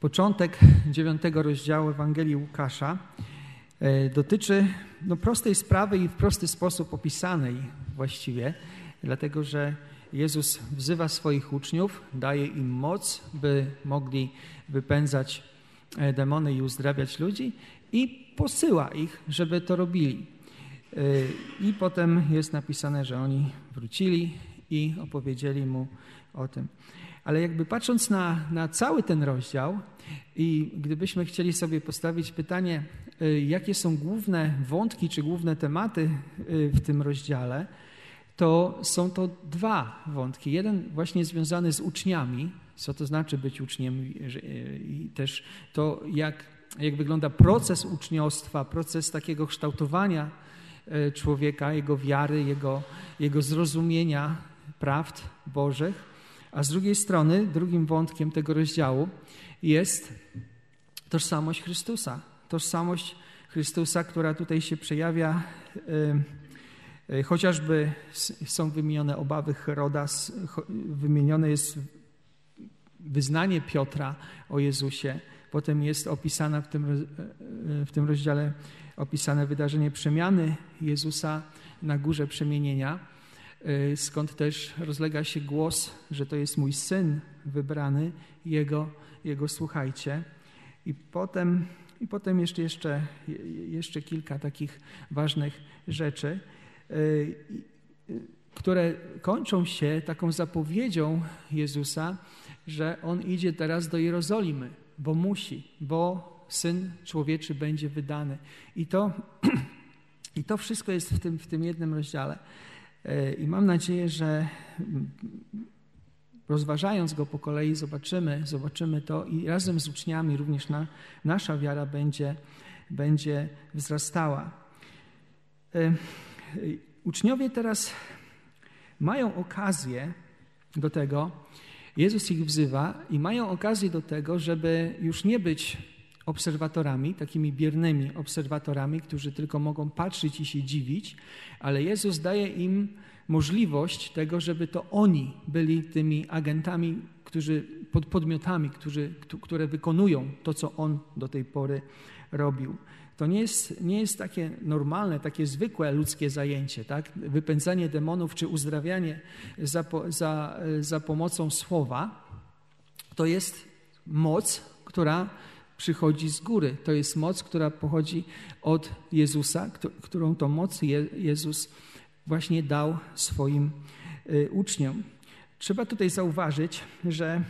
Początek dziewiątego rozdziału Ewangelii Łukasza e, dotyczy no, prostej sprawy i w prosty sposób opisanej właściwie, dlatego że Jezus wzywa swoich uczniów, daje im moc, by mogli wypędzać e, demony i uzdrawiać ludzi i posyła ich, żeby to robili. E, I potem jest napisane, że oni wrócili i opowiedzieli mu o tym. Ale jakby patrząc na, na cały ten rozdział i gdybyśmy chcieli sobie postawić pytanie, y, jakie są główne wątki czy główne tematy y, w tym rozdziale, to są to dwa wątki. Jeden właśnie związany z uczniami, co to znaczy być uczniem y, i też to, jak, jak wygląda proces uczniostwa, proces takiego kształtowania człowieka, jego wiary, jego, jego zrozumienia prawd Bożych. A z drugiej strony, drugim wątkiem tego rozdziału jest tożsamość Chrystusa. Tożsamość Chrystusa, która tutaj się przejawia, y, y, chociażby są wymienione obawy Heroda, wymienione jest wyznanie Piotra o Jezusie. Potem jest opisane w tym, y, w tym rozdziale opisane wydarzenie przemiany Jezusa na górze przemienienia. Y, skąd też rozlega się głos, że to jest mój syn wybrany, jego, jego słuchajcie. I potem, i potem jeszcze, jeszcze, jeszcze kilka takich ważnych rzeczy, y, które kończą się taką zapowiedzią Jezusa, że On idzie teraz do Jerozolimy, bo musi, bo Syn Człowieczy będzie wydany. I to, i to wszystko jest w tym, w tym jednym rozdziale. I mam nadzieję, że rozważając go po kolei zobaczymy, zobaczymy to i razem z uczniami również na, nasza wiara będzie, będzie wzrastała. Uczniowie teraz mają okazję do tego, Jezus ich wzywa i mają okazję do tego, żeby już nie być obserwatorami, takimi biernymi obserwatorami, którzy tylko mogą patrzeć i się dziwić, ale Jezus daje im możliwość tego, żeby to oni byli tymi agentami, którzy, pod podmiotami, którzy, które wykonują to, co On do tej pory robił. To nie jest, nie jest takie normalne, takie zwykłe ludzkie zajęcie, tak? wypędzanie demonów czy uzdrawianie za, za, za pomocą słowa. To jest moc, która przychodzi z góry. To jest moc, która pochodzi od Jezusa, którą to moc Jezus właśnie dał swoim y, uczniom. Trzeba tutaj zauważyć, że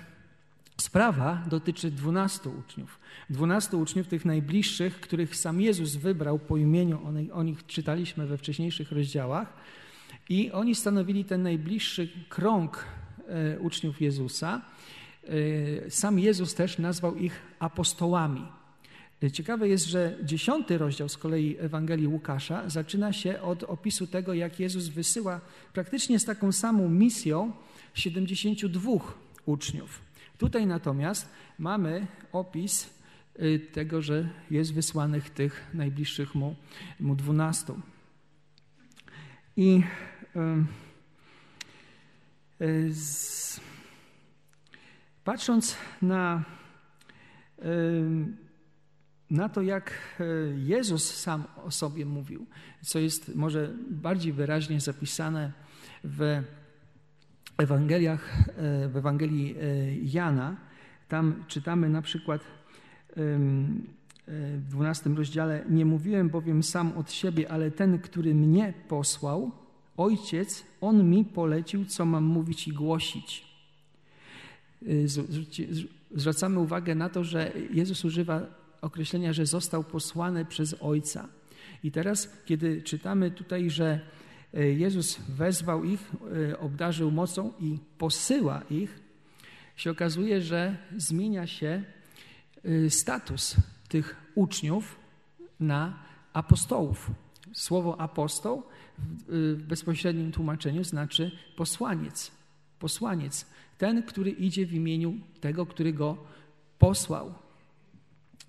sprawa dotyczy dwunastu uczniów. Dwunastu uczniów, tych najbliższych, których sam Jezus wybrał po imieniu, o nich czytaliśmy we wcześniejszych rozdziałach. I oni stanowili ten najbliższy krąg y, uczniów Jezusa. Y, sam Jezus też nazwał ich apostołami. Y, ciekawe jest, że dziesiąty rozdział z kolei Ewangelii Łukasza zaczyna się od opisu tego, jak Jezus wysyła praktycznie z taką samą misją 72 uczniów. Tutaj natomiast mamy opis y, tego, że jest wysłanych tych najbliższych mu, mu dwunastu. I z, Patrząc na, na to, jak e, Jezus sam o sobie mówił, co jest może bardziej wyraźnie zapisane w Ewangeliach, e, w Ewangelii e, Jana, tam czytamy na przykład w 12 rozdziale: Nie mówiłem bowiem sam od siebie, ale ten, który mnie posłał, ojciec, on mi polecił, co mam mówić i głosić. Y, zwracamy uwagę na to, że Jezus używa określenia, że został posłany przez Ojca. I teraz, kiedy czytamy tutaj, że y, Jezus wezwał ich, y, obdarzył mocą i posyła ich, się okazuje, że zmienia się status tych uczniów na apostołów. Słowo apostoł w bezpośrednim tłumaczeniu znaczy posłaniec. Posłaniec ten, który idzie w imieniu tego, który go posłał.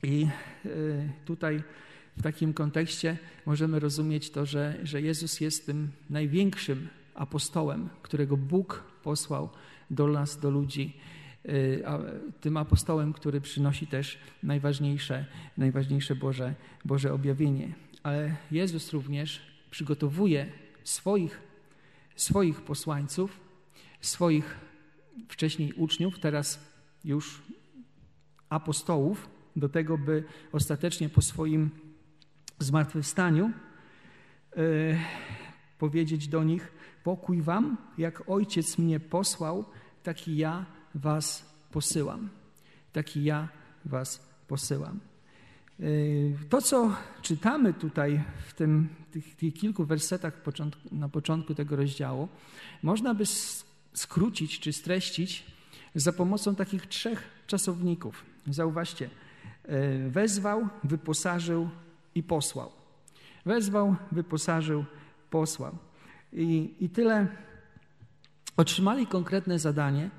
I e, tutaj w takim kontekście możemy rozumieć to, że, że Jezus jest tym największym apostołem, którego Bóg posłał do nas, do ludzi. tym apostołem, który przynosi też najważniejsze, najważniejsze Boże, Boże objawienie. Ale Jezus również przygotowuje swoich, swoich posłańców, swoich wcześniej uczniów, teraz już apostołów, do tego, by ostatecznie po swoim zmartwychwstaniu yy, powiedzieć do nich: Pokój wam, jak ojciec mnie posłał, taki ja was posyłam. Taki ja was posyłam. Yy, to, co czytamy tutaj w tym, tych, tych kilku wersetach na początku tego rozdziału, można by skrócić czy streścić za pomocą takich trzech czasowników. Zauważcie, yy, wezwał, wyposażył i posłał. Wezwał, wyposażył, posłał. I, I tyle otrzymali konkretne zadanie,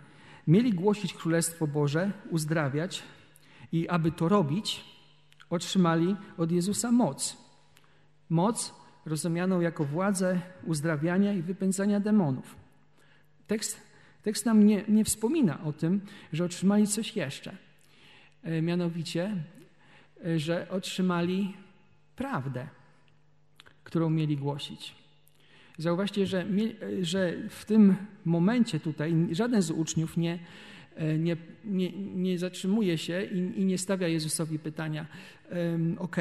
mieli głosić Królestwo Boże, uzdrawiać i aby to robić, otrzymali od Jezusa moc. Moc rozumianą jako władzę uzdrawiania i wypędzania demonów. Tekst, tekst nam nie, nie wspomina o tym, że otrzymali coś jeszcze. E, mianowicie, e, że otrzymali prawdę, którą mieli głosić. Zauważcie, że, że w tym momencie tutaj żaden z uczniów nie, e, nie, nie, nie zatrzymuje się i, i, nie stawia Jezusowi pytania: um, OK,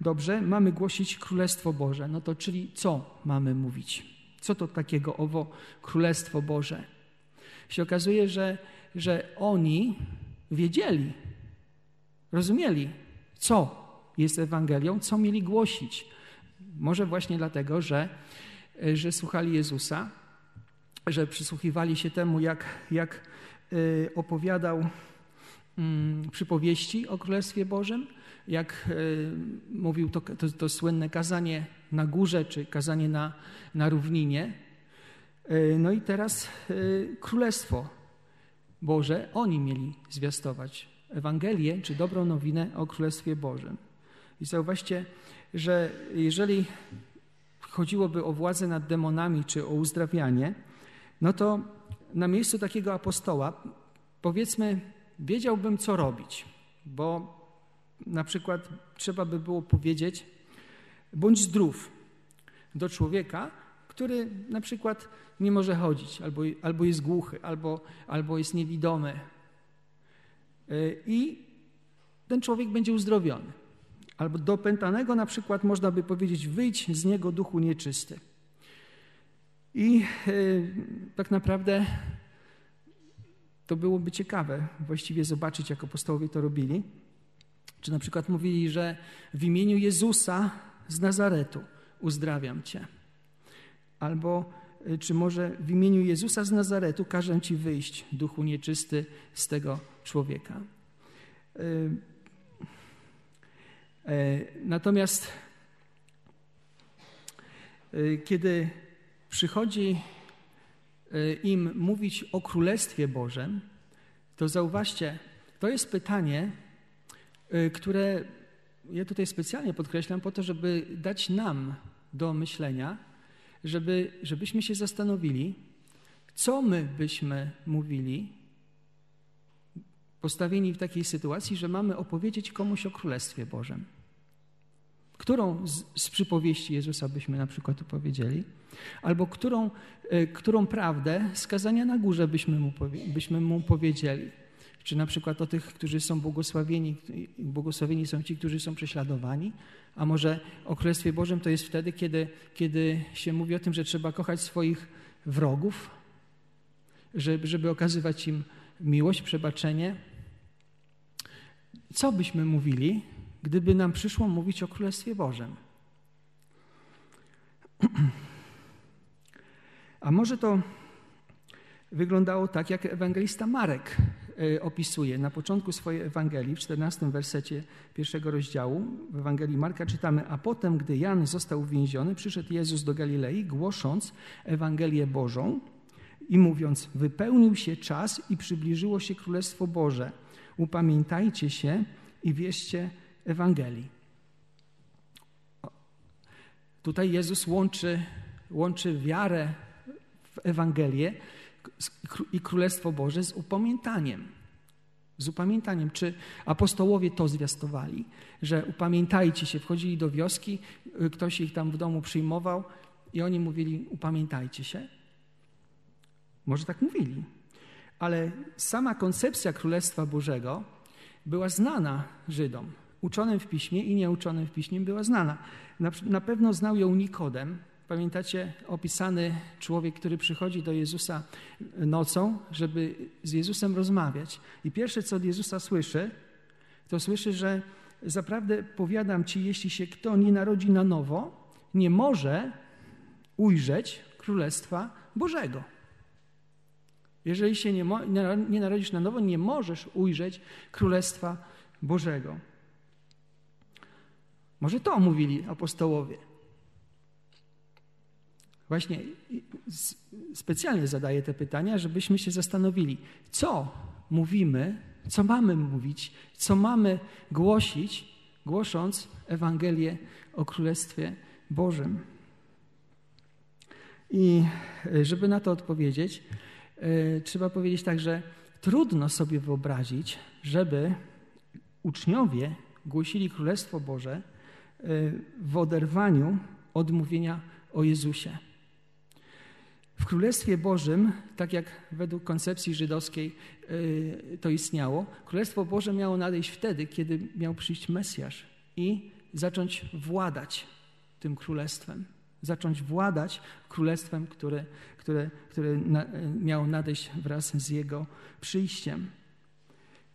dobrze, mamy głosić Królestwo Boże. No to czyli co mamy mówić? Co to takiego owo Królestwo Boże? Się okazuje, że, że oni wiedzieli, rozumieli, co jest Ewangelią, co mieli głosić. Może właśnie dlatego, że że słuchali Jezusa, że przysłuchiwali się temu, jak, jak e, opowiadał mm, przypowieści o Królestwie Bożym, jak e, mówił to, to, to słynne kazanie na górze, czy kazanie na, na równinie. No i teraz Królestwo Boże, oni mieli zwiastować Ewangelię, czy dobrą nowinę o Królestwie Bożym. I zauważcie, że jeżeli chodziłoby o władzę nad demonami czy o uzdrawianie, no to na miejscu takiego apostoła, powiedzmy, wiedziałbym, co robić, bo na przykład trzeba by było powiedzieć, bądź zdrów do człowieka, który na przykład nie może chodzić, albo, albo jest głuchy, albo, albo jest niewidomy. Y, I ten człowiek będzie uzdrowiony. Albo do pętanego na przykład można by powiedzieć, wyjdź z niego duchu nieczysty. I yy, tak naprawdę to byłoby ciekawe właściwie zobaczyć, jak apostołowie to robili. Czy na przykład mówili, że w imieniu Jezusa z Nazaretu uzdrawiam cię. Albo e, czy może w imieniu Jezusa z Nazaretu każę ci wyjść, duchu nieczysty, z tego człowieka. Yy, E, natomiast kiedy przychodzi im mówić o Królestwie Bożym, to zauważcie, to jest pytanie, które ja tutaj specjalnie podkreślam po to, żeby dać nam do myślenia, żeby, żebyśmy się zastanowili, co my byśmy mówili, postawieni w takiej sytuacji, że mamy opowiedzieć komuś o Królestwie Bożym. Którą z, z przypowieści Jezusa byśmy na przykład opowiedzieli? Albo którą, y, którą prawdę skazania na górze byśmy mu, powie, byśmy mu powiedzieli? Czy na przykład o tych, którzy są błogosławieni, błogosławieni są ci, którzy są prześladowani? A może o Królestwie Bożym to jest wtedy, kiedy, kiedy się mówi o tym, że trzeba kochać swoich wrogów, żeby, żeby okazywać im miłość, przebaczenie? Co byśmy mówili, gdyby nam przyszło mówić o Królestwie Bożym. A może to wyglądało tak, jak ewangelista Marek opisuje na początku swojej Ewangelii, w 14 wersecie pierwszego rozdziału. W Ewangelii Marka czytamy, a potem, gdy Jan został uwięziony, przyszedł Jezus do Galilei, głosząc Ewangelię Bożą i mówiąc, wypełnił się czas i przybliżyło się Królestwo Boże. Upamiętajcie się i wierzcie Ewangelii. Tutaj Jezus łączy, łączy wiarę w Ewangelię, i Królestwo Boże z upamiętaniem. Z upamiętaniem. Czy apostołowie to zwiastowali, że upamiętajcie się, wchodzili do wioski, y, ktoś ich tam w domu przyjmował i oni mówili: Upamiętajcie się? Może tak mówili. Ale sama koncepcja Królestwa Bożego była znana Żydom. Uczonym w piśmie i nieuczonym w piśmie była znana. Na, na pewno znał ją Nikodem. Pamiętacie opisany człowiek, który przychodzi do Jezusa nocą, żeby z Jezusem rozmawiać. I pierwsze, co od Jezusa słyszy, to słyszy, że zaprawdę powiadam ci, jeśli się kto nie narodzi na nowo, nie może ujrzeć Królestwa Bożego. Jeżeli się nie, nie narodzisz na nowo, nie możesz ujrzeć Królestwa Bożego. Może to mówili apostołowie. Właśnie specjalnie zadaję te pytania, żebyśmy się zastanowili, co mówimy, co mamy mówić, co mamy głosić, głosząc Ewangelię o Królestwie Bożym. I e, żeby na to odpowiedzieć, e, trzeba powiedzieć tak, że trudno sobie wyobrazić, żeby uczniowie głosili Królestwo Boże e, w oderwaniu od mówienia o Jezusie. W Królestwie Bożym, tak jak według koncepcji żydowskiej to istniało, Królestwo Boże miało nadejść wtedy, kiedy miał przyjść Mesjasz i zacząć władać tym królestwem zacząć władać królestwem, które, które, które na, miało nadejść wraz z jego przyjściem.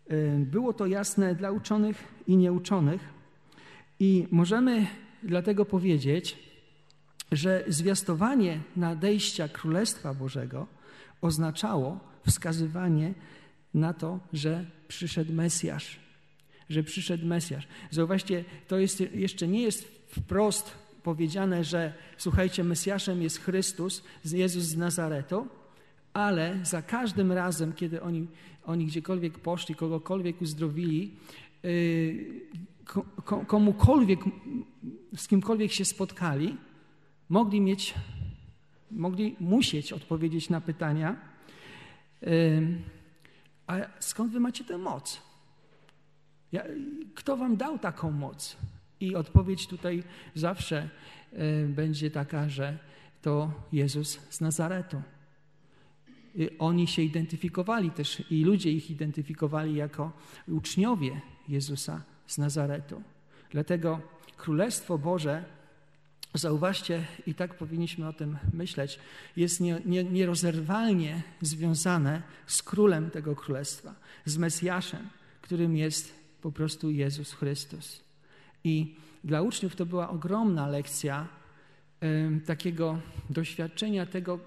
E, było to jasne dla uczonych i nieuczonych, i możemy dlatego powiedzieć, że zwiastowanie nadejścia Królestwa Bożego oznaczało wskazywanie na to, że przyszedł Mesjasz. Że przyszedł Mesjasz. Zauważcie, to jest, jeszcze nie jest wprost powiedziane, że słuchajcie, Mesjaszem jest Chrystus, Jezus z Nazaretu, ale za każdym razem, kiedy oni, oni gdziekolwiek poszli, kogokolwiek uzdrowili, yy, komukolwiek, z kimkolwiek się spotkali, mogli mieć, mogli musieć odpowiedzieć na pytania, a skąd wy macie tę moc? Kto wam dał taką moc? I odpowiedź tutaj zawsze e, będzie taka, że to Jezus z Nazaretu. Oni się identyfikowali też i ludzie ich identyfikowali jako uczniowie Jezusa z Nazaretu. Dlatego Królestwo Boże, zauważcie, i tak powinniśmy o tym myśleć, jest nie, nie, nierozerwalnie związane z królem tego królestwa, z Mesjaszem, którym jest po prostu Jezus Chrystus. I dla uczniów to była ogromna lekcja takiego doświadczenia tego,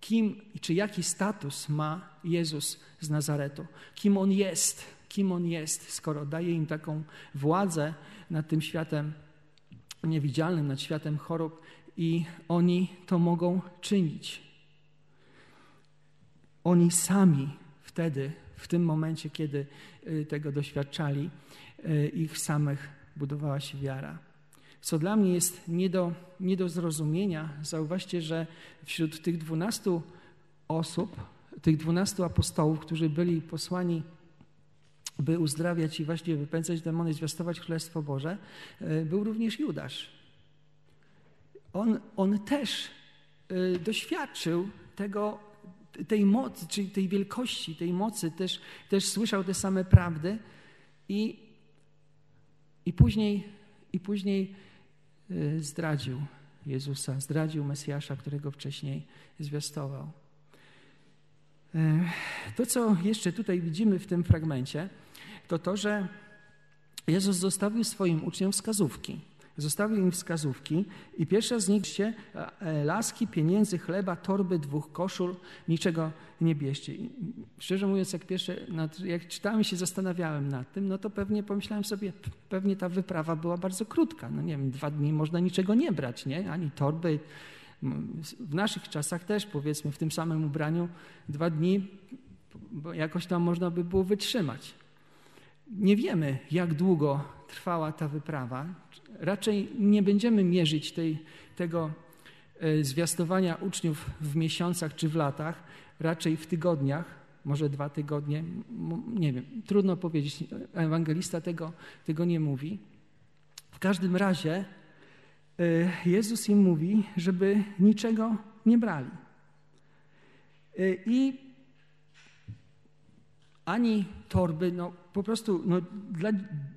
kim czy jaki status ma Jezus z Nazaretu, kim on jest, kim on jest, skoro daje im taką władzę nad tym światem niewidzialnym, nad światem chorób i oni to mogą czynić. Oni sami wtedy, w tym momencie, kiedy y, tego doświadczali, y, ich samych budowała się wiara. Co dla mnie jest nie do, nie do zrozumienia, zauważcie, że wśród tych dwunastu osób, tych dwunastu apostołów, którzy byli posłani, by uzdrawiać i właśnie wypędzać demony, zwiastować Królestwo Boże, e, był również Judasz. On, on też e, doświadczył tego, tej mocy, czyli tej wielkości, tej mocy, też, też słyszał te same prawdy i i później, i później y, zdradził Jezusa, zdradził Mesjasza, którego wcześniej zwiastował. Y, to, co jeszcze tutaj widzimy w tym fragmencie, to to, że Jezus zostawił swoim uczniom wskazówki. Zostawił im wskazówki i pierwsza z nich się e, laski, pieniędzy, chleba, torby, dwóch koszul, niczego nie bierzcie. szczerze mówiąc, jak pierwsze, jak czytałem się zastanawiałem nad tym, no to pewnie pomyślałem sobie, pewnie ta wyprawa była bardzo krótka. No nie wiem, dwa dni można niczego nie brać, nie? Ani torby. W naszych czasach też, powiedzmy, w tym samym ubraniu dwa dni jakoś tam można by było wytrzymać. Nie wiemy, jak długo trwała ta wyprawa. Raczej nie będziemy mierzyć tej, tego e, zwiastowania uczniów w miesiącach czy w latach, raczej w tygodniach, może dwa tygodnie, nie wiem, trudno powiedzieć. Ewangelista tego, tego nie mówi. W każdym razie Jezus im mówi, żeby niczego nie brali. Y, I ani torby, no po prostu no, dla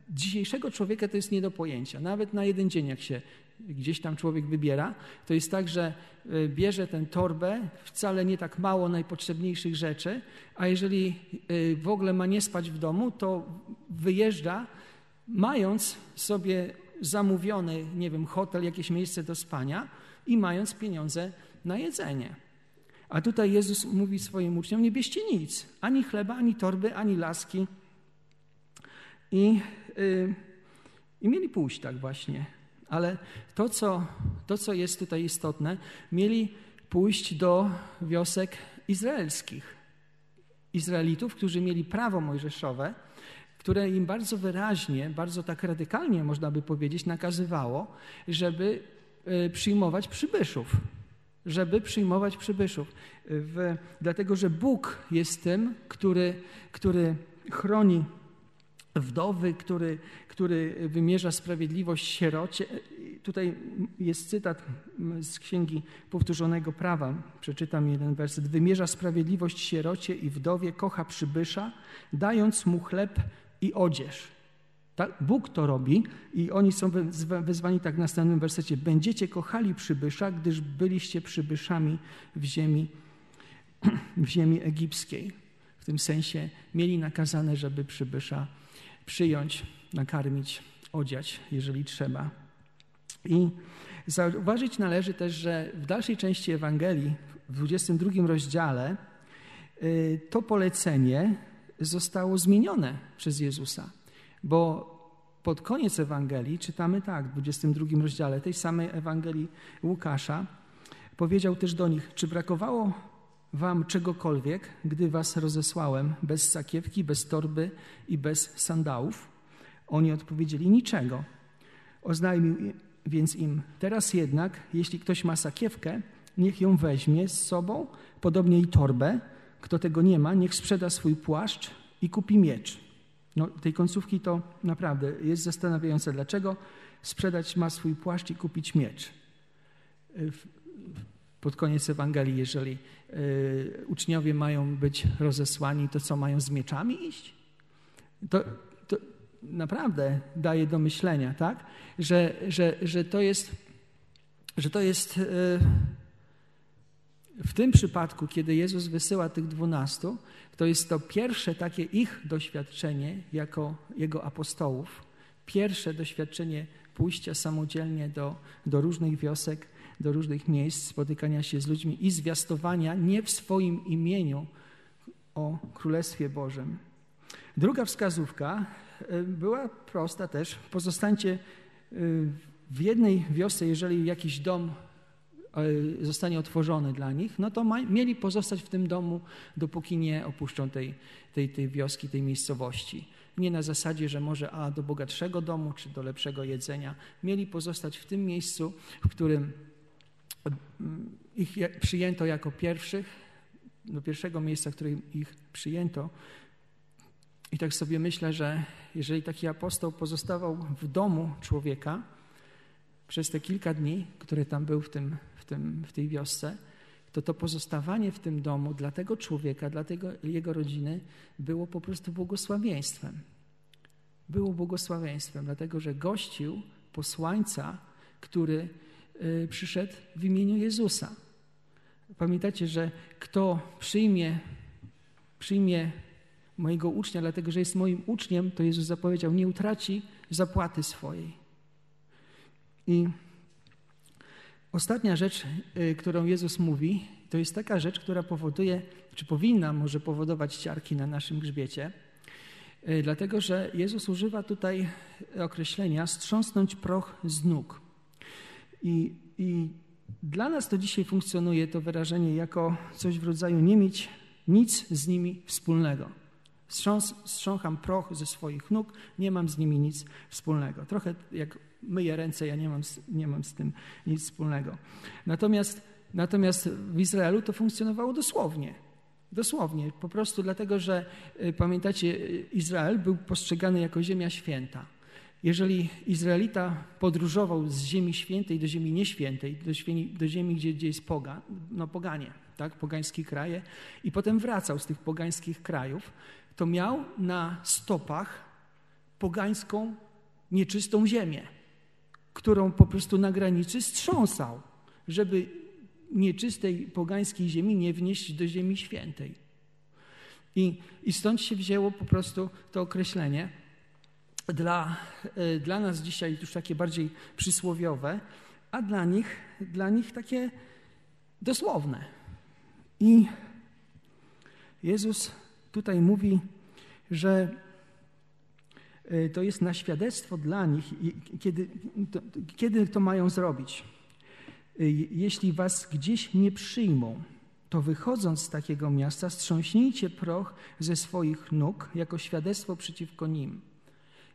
dzisiejszego człowieka to jest nie do pojęcia. Nawet na jeden dzień, jak się gdzieś tam człowiek wybiera, to jest tak, że y, bierze tę torbę, wcale nie tak mało najpotrzebniejszych rzeczy, a jeżeli w ogóle ma nie spać w domu, to wyjeżdża, mając sobie zamówiony, nie wiem, hotel, jakieś miejsce do spania i mając pieniądze na jedzenie. A tutaj Jezus mówi swoim uczniom, nie bierzcie nic, ani chleba, ani torby, ani laski. I, yy, i mieli pójść tak właśnie. Ale to co, to, co jest tutaj istotne, mieli pójść do wiosek izraelskich. Izraelitów, którzy mieli prawo mojżeszowe, które im bardzo wyraźnie, bardzo tak radykalnie, można by powiedzieć, nakazywało, żeby y, przyjmować przybyszów żeby przyjmować przybyszów. W, dlatego, że Bóg jest tym, który, który chroni wdowy, który, który wymierza sprawiedliwość sierocie. Tutaj jest cytat z Księgi Powtórzonego Prawa. Przeczytam jeden werset. Wymierza sprawiedliwość sierocie i wdowie, kocha przybysza, dając mu chleb i odzież. Tak? Bóg to robi i oni są wezwani tak w następnym wersecie. Będziecie kochali przybysza, gdyż byliście przybyszami w ziemi, w ziemi egipskiej. W tym sensie mieli nakazane, żeby przybysza przyjąć, nakarmić, odziać, jeżeli trzeba. I zauważyć należy też, że w dalszej części Ewangelii, w 22 rozdziale, y, to polecenie zostało zmienione przez Jezusa. Bo pod koniec Ewangelii czytamy tak, w 22 rozdziale tej samej Ewangelii Łukasza, powiedział też do nich, czy brakowało wam czegokolwiek, gdy was rozesłałem bez sakiewki, bez torby i bez sandałów? Oni odpowiedzieli, niczego. Oznajmił więc im, teraz jednak, jeśli ktoś ma sakiewkę, niech ją weźmie z sobą, podobnie i torbę. Kto tego nie ma, niech sprzeda swój płaszcz i kupi miecz no, tej końcówki to naprawdę jest zastanawiające, dlaczego sprzedać ma swój płaszcz i kupić miecz. Pod koniec Ewangelii, jeżeli y, uczniowie mają być rozesłani, to co mają z mieczami iść? To, to naprawdę daje do myślenia, tak? Że, że, że to jest, że to jest y, w tym przypadku, kiedy Jezus wysyła tych dwunastu, to jest to pierwsze takie ich doświadczenie jako Jego apostołów, pierwsze doświadczenie pójścia samodzielnie do, do różnych wiosek, do różnych miejsc, spotykania się z ludźmi i zwiastowania nie w swoim imieniu o Królestwie Bożym. Druga wskazówka y, była prosta też. Pozostańcie y, w jednej wiosce, jeżeli jakiś dom zostanie otworzony dla nich, no to ma, mieli pozostać w tym domu, dopóki nie opuszczą tej, tej, tej wioski, tej miejscowości. Nie na zasadzie, że może a do bogatszego domu, czy do lepszego jedzenia. Mieli pozostać w tym miejscu, w którym mm, ich przyjęto jako pierwszych, do pierwszego miejsca, w którym ich przyjęto. I tak sobie myślę, że jeżeli taki apostoł pozostawał w domu człowieka przez te kilka dni, które tam był w tym tym, w tej wiosce, to to pozostawanie w tym domu dla tego człowieka, dla tego, jego rodziny było po prostu błogosławieństwem. Było błogosławieństwem, dlatego że gościł posłańca, który y, przyszedł w imieniu Jezusa. Pamiętacie, że kto przyjmie, przyjmie mojego ucznia, dlatego że jest moim uczniem, to Jezus zapowiedział, nie utraci zapłaty swojej. I Ostatnia rzecz, y, którą Jezus mówi, to jest taka rzecz, która powoduje, czy powinna może powodować ciarki na naszym grzbiecie, y, dlatego że Jezus używa tutaj określenia strząsnąć proch z nóg. I, i dla nas to dzisiaj funkcjonuje to wyrażenie jako coś w rodzaju nie mieć nic z nimi wspólnego. Strząs, strzącham proch ze swoich nóg, nie mam z nimi nic wspólnego. Trochę jak myję ręce, ja nie mam, nie mam z tym nic wspólnego. Natomiast, natomiast w Izraelu to funkcjonowało dosłownie. Dosłownie, po prostu dlatego, że y, pamiętacie, Izrael był postrzegany jako ziemia święta. Jeżeli Izraelita podróżował z ziemi świętej do ziemi nieświętej, do ziemi, do ziemi gdzie, gdzie jest poga, no poganie, tak, pogańskie kraje, i potem wracał z tych pogańskich krajów, to miał na stopach pogańską, nieczystą ziemię, którą po prostu na granicy strząsał, żeby nieczystej pogańskiej ziemi nie wnieść do ziemi świętej. I, I stąd się wzięło po prostu to określenie dla, e, dla nas dzisiaj już takie bardziej przysłowiowe, a dla nich, dla nich takie dosłowne. I Jezus tutaj mówi, że to jest na świadectwo dla nich, kiedy to, kiedy to mają zrobić. E, jeśli was gdzieś nie przyjmą, to wychodząc z takiego miasta, strząśnijcie proch ze swoich nóg jako świadectwo przeciwko nim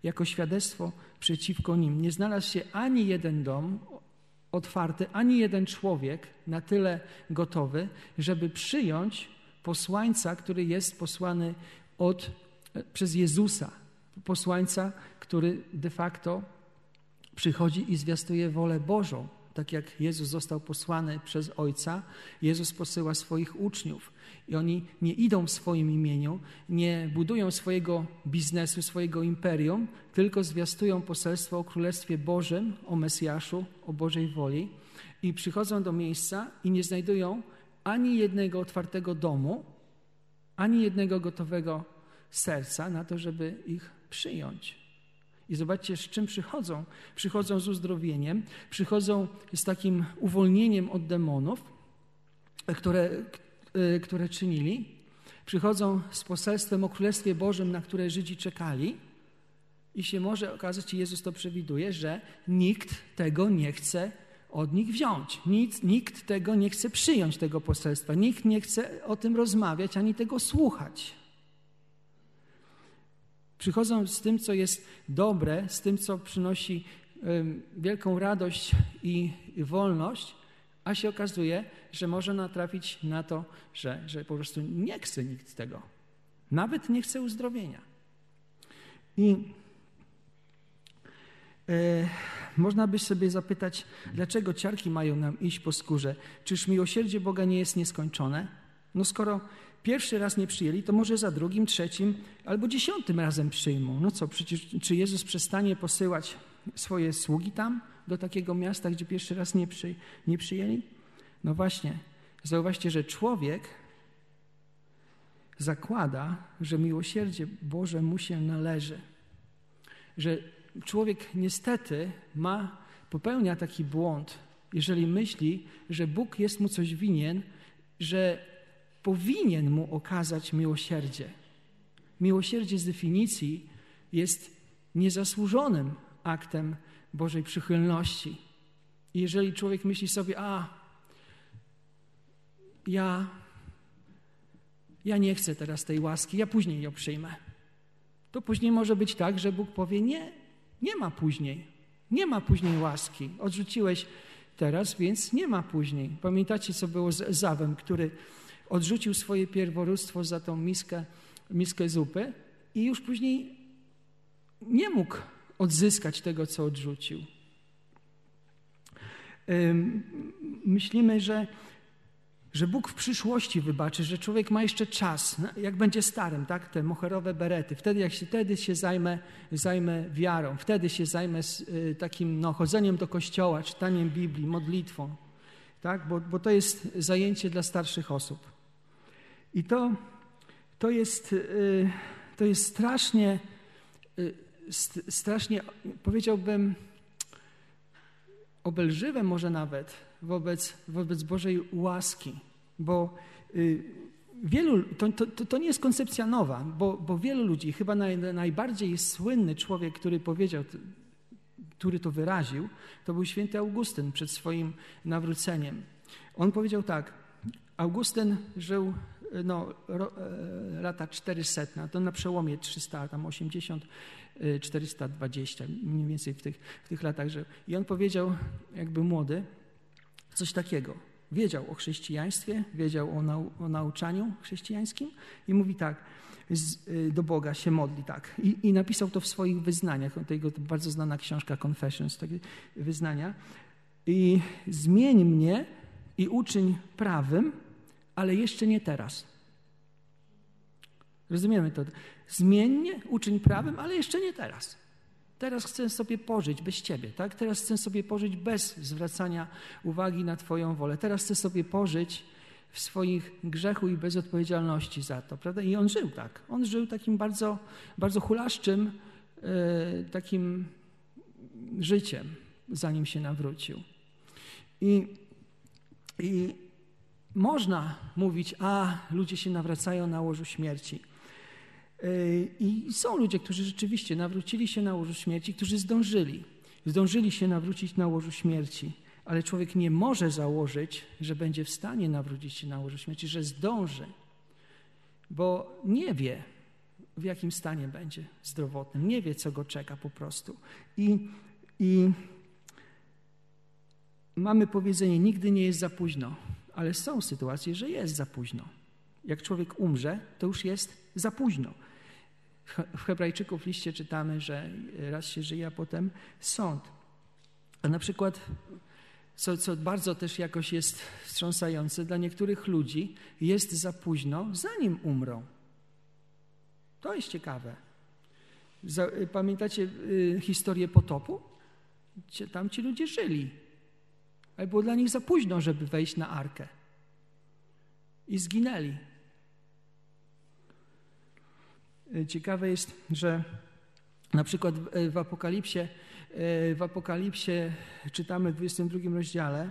jako świadectwo przeciwko nim. Nie znalazł się ani jeden dom otwarty, ani jeden człowiek na tyle gotowy, żeby przyjąć posłańca, który jest posłany od, przez Jezusa. Posłańca, który de facto przychodzi i zwiastuje wolę Bożą. Tak jak Jezus został posłany przez Ojca, Jezus posyła swoich uczniów. I oni nie idą w swoim imieniu, nie budują swojego biznesu, swojego imperium, tylko zwiastują poselstwo o Królestwie Bożym, o Mesjaszu, o Bożej woli. I przychodzą do miejsca i nie znajdują ani jednego otwartego domu, ani jednego gotowego serca na to, żeby ich przyjąć. I zobaczcie, z czym przychodzą. Przychodzą z uzdrowieniem, przychodzą z takim uwolnieniem od demonów, które, Y, które czynili, przychodzą z poselstwem o Królestwie Bożym, na które Żydzi czekali, i się może okazać, i Jezus to przewiduje, że nikt tego nie chce od nich wziąć. Nikt, nikt tego nie chce przyjąć, tego poselstwa. Nikt nie chce o tym rozmawiać, ani tego słuchać. Przychodzą z tym, co jest dobre, z tym, co przynosi wielką radość i wolność, a się okazuje, że może natrafić na to, że, że po prostu nie chce nikt tego. Nawet nie chce uzdrowienia. I e, można by sobie zapytać, dlaczego ciarki mają nam iść po skórze? Czyż miłosierdzie Boga nie jest nieskończone? No skoro pierwszy raz nie przyjęli, to może za drugim, trzecim albo dziesiątym razem przyjmą. No co, przecież czy Jezus przestanie posyłać swoje sługi tam? do takiego miasta, gdzie pierwszy raz nie, przy, nie przyjęli? No właśnie, zauważcie, że człowiek zakłada, że miłosierdzie Boże mu się należy. Że człowiek niestety ma, popełnia taki błąd, jeżeli myśli, że Bóg jest mu coś winien, że powinien mu okazać miłosierdzie. Miłosierdzie z definicji jest niezasłużonym aktem Bożej przychylności. I jeżeli człowiek myśli sobie, a ja, ja nie chcę teraz tej łaski, ja później ją przyjmę, to później może być tak, że Bóg powie, nie, nie ma później, nie ma później łaski. Odrzuciłeś teraz, więc nie ma później. Pamiętacie, co było z Zawem, który odrzucił swoje pierworództwo za tą miskę, miskę zupy i już później nie mógł odzyskać tego, co odrzucił. Myślimy, że, że Bóg w przyszłości wybaczy, że człowiek ma jeszcze czas, jak będzie starym, tak? te moherowe berety. Wtedy, jak się, wtedy się zajmę, zajmę wiarą, wtedy się zajmę y, takim no, chodzeniem do kościoła, czytaniem Biblii, modlitwą, tak? bo, bo to jest zajęcie dla starszych osób. I to, to, jest, y, to jest strasznie y, strasznie, powiedziałbym, obelżywe może nawet wobec, wobec Bożej łaski, bo y, wielu, to, to, to nie jest koncepcja nowa, bo, bo wielu ludzi, chyba naj, najbardziej słynny człowiek, który powiedział, który to wyraził, to był święty Augustyn przed swoim nawróceniem. On powiedział tak, Augustyn żył no, ro, e, lata 400, to na przełomie 300, tam 80 420, mniej więcej w tych, w tych latach. Że... I on powiedział, jakby młody, coś takiego. wiedział o chrześcijaństwie, wiedział o, nau o nauczaniu chrześcijańskim i mówi tak, z, y, do Boga się modli tak. I, I, napisał to w swoich wyznaniach, tego bardzo znana książka Confessions, takie wyznania. I zmień mnie i uczyń prawym, ale jeszcze nie teraz. Rozumiemy to? Zmień mnie, uczyń prawym, ale jeszcze nie teraz. Teraz chcę sobie pożyć bez Ciebie, tak? Teraz chcę sobie pożyć bez zwracania uwagi na Twoją wolę. Teraz chcę sobie pożyć w swoich grzechu i bez odpowiedzialności za to, prawda? I on żył tak. On żył takim bardzo, bardzo hulaszczym yy, takim życiem, zanim się nawrócił. I, I można mówić, a ludzie się nawracają na łożu śmierci. Yy, I są ludzie, którzy rzeczywiście nawrócili się na łożu śmierci, którzy zdążyli. Zdążyli się nawrócić na łożu śmierci, ale człowiek nie może założyć, że będzie w stanie nawrócić się na łożu śmierci, że zdąży, bo nie wie, w jakim stanie będzie zdrowotnym, nie wie, co go czeka po prostu. I, i mamy powiedzenie: nigdy nie jest za późno, ale są sytuacje, że jest za późno. Jak człowiek umrze, to już jest za późno. W Hebrajczyków liście czytamy, że raz się żyje, a potem sąd. A na przykład, co, co bardzo też jakoś jest wstrząsające, dla niektórych ludzi jest za późno, zanim umrą. To jest ciekawe. Pamiętacie y, historię potopu? Tam ci ludzie żyli, ale było dla nich za późno, żeby wejść na arkę. I zginęli. E, ciekawe jest, że na przykład w Apokalipsie, e, w Apokalipsie czytamy w 22 rozdziale,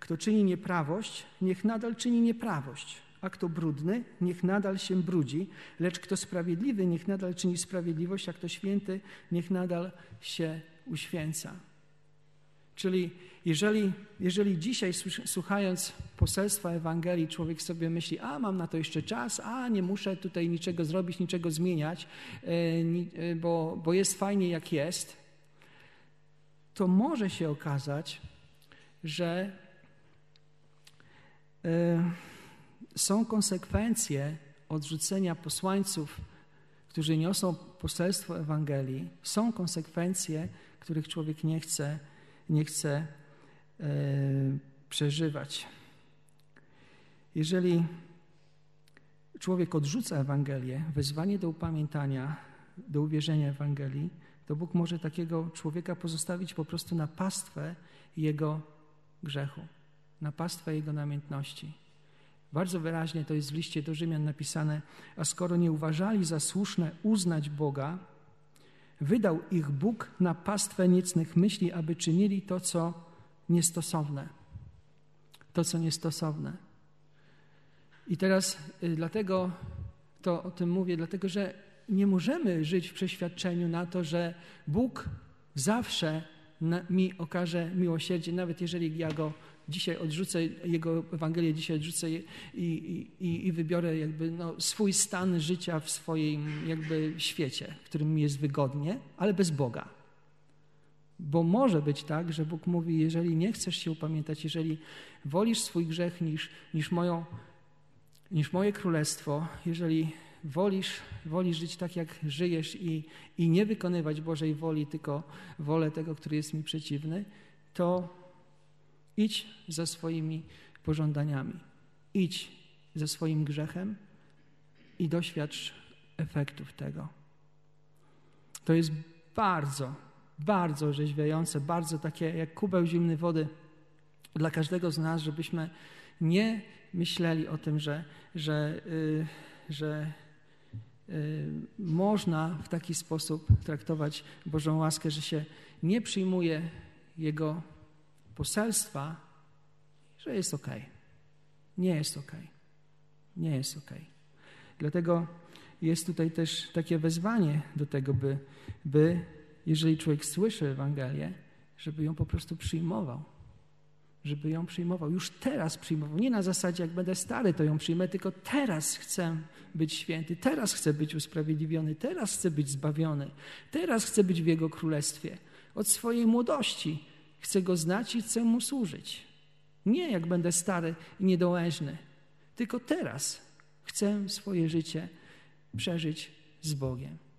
kto czyni nieprawość, niech nadal czyni nieprawość, a kto brudny, niech nadal się brudzi, lecz kto sprawiedliwy, niech nadal czyni sprawiedliwość, a kto święty, niech nadal się uświęca. Czyli jeżeli, jeżeli dzisiaj słuchając poselstwa Ewangelii człowiek sobie myśli, a mam na to jeszcze czas, a nie muszę tutaj niczego zrobić, niczego zmieniać, e, e, bo, bo jest fajnie jak jest, to może się okazać, że e, są konsekwencje odrzucenia posłańców, którzy niosą poselstwo Ewangelii, są konsekwencje, których człowiek nie chce nie chce e, przeżywać. Jeżeli człowiek odrzuca Ewangelię, wezwanie do upamiętania, do uwierzenia Ewangelii, to Bóg może takiego człowieka pozostawić po prostu na pastwę jego grzechu, na pastwę jego namiętności. Bardzo wyraźnie to jest w liście do Rzymian napisane, a skoro nie uważali za słuszne uznać Boga, Wydał ich Bóg na pastwę niecnych myśli, aby czynili to, co niestosowne. To, co niestosowne. I teraz y, dlatego to o tym mówię, dlatego że nie możemy żyć w przeświadczeniu na to, że Bóg zawsze mi okaże miłosierdzie, nawet jeżeli ja go dzisiaj odrzucę Jego Ewangelię, dzisiaj odrzucę i, i, i wybiorę jakby no, swój stan życia w swoim jakby świecie, w którym mi jest wygodnie, ale bez Boga. Bo może być tak, że Bóg mówi, jeżeli nie chcesz się upamiętać, jeżeli wolisz swój grzech niż, niż, moją, niż moje królestwo, jeżeli wolisz, wolisz żyć tak, jak żyjesz i, i nie wykonywać Bożej woli, tylko wolę tego, który jest mi przeciwny, to Idź za swoimi pożądaniami. Idź ze swoim grzechem i doświadcz efektów tego. To jest bardzo, bardzo orzeźwiające, bardzo takie jak kubeł zimnej wody dla każdego z nas, żebyśmy nie myśleli o tym, że, że, yy, że yy, można w taki sposób traktować Bożą łaskę, że się nie przyjmuje Jego poselstwa, że jest ok. Nie jest ok. Nie jest ok. Dlatego jest tutaj też takie wezwanie do tego, by, by jeżeli człowiek słyszy Ewangelię, żeby ją po prostu przyjmował. Żeby ją przyjmował. Już teraz przyjmował. Nie na zasadzie, jak będę stary, to ją przyjmę, tylko teraz chcę być święty, teraz chcę być usprawiedliwiony, teraz chcę być zbawiony, teraz chcę być w Jego królestwie. Od swojej młodości Chcę Go znać i chcę Mu służyć. Nie jak będę stary i niedołężny, tylko teraz chcę swoje życie przeżyć z Bogiem.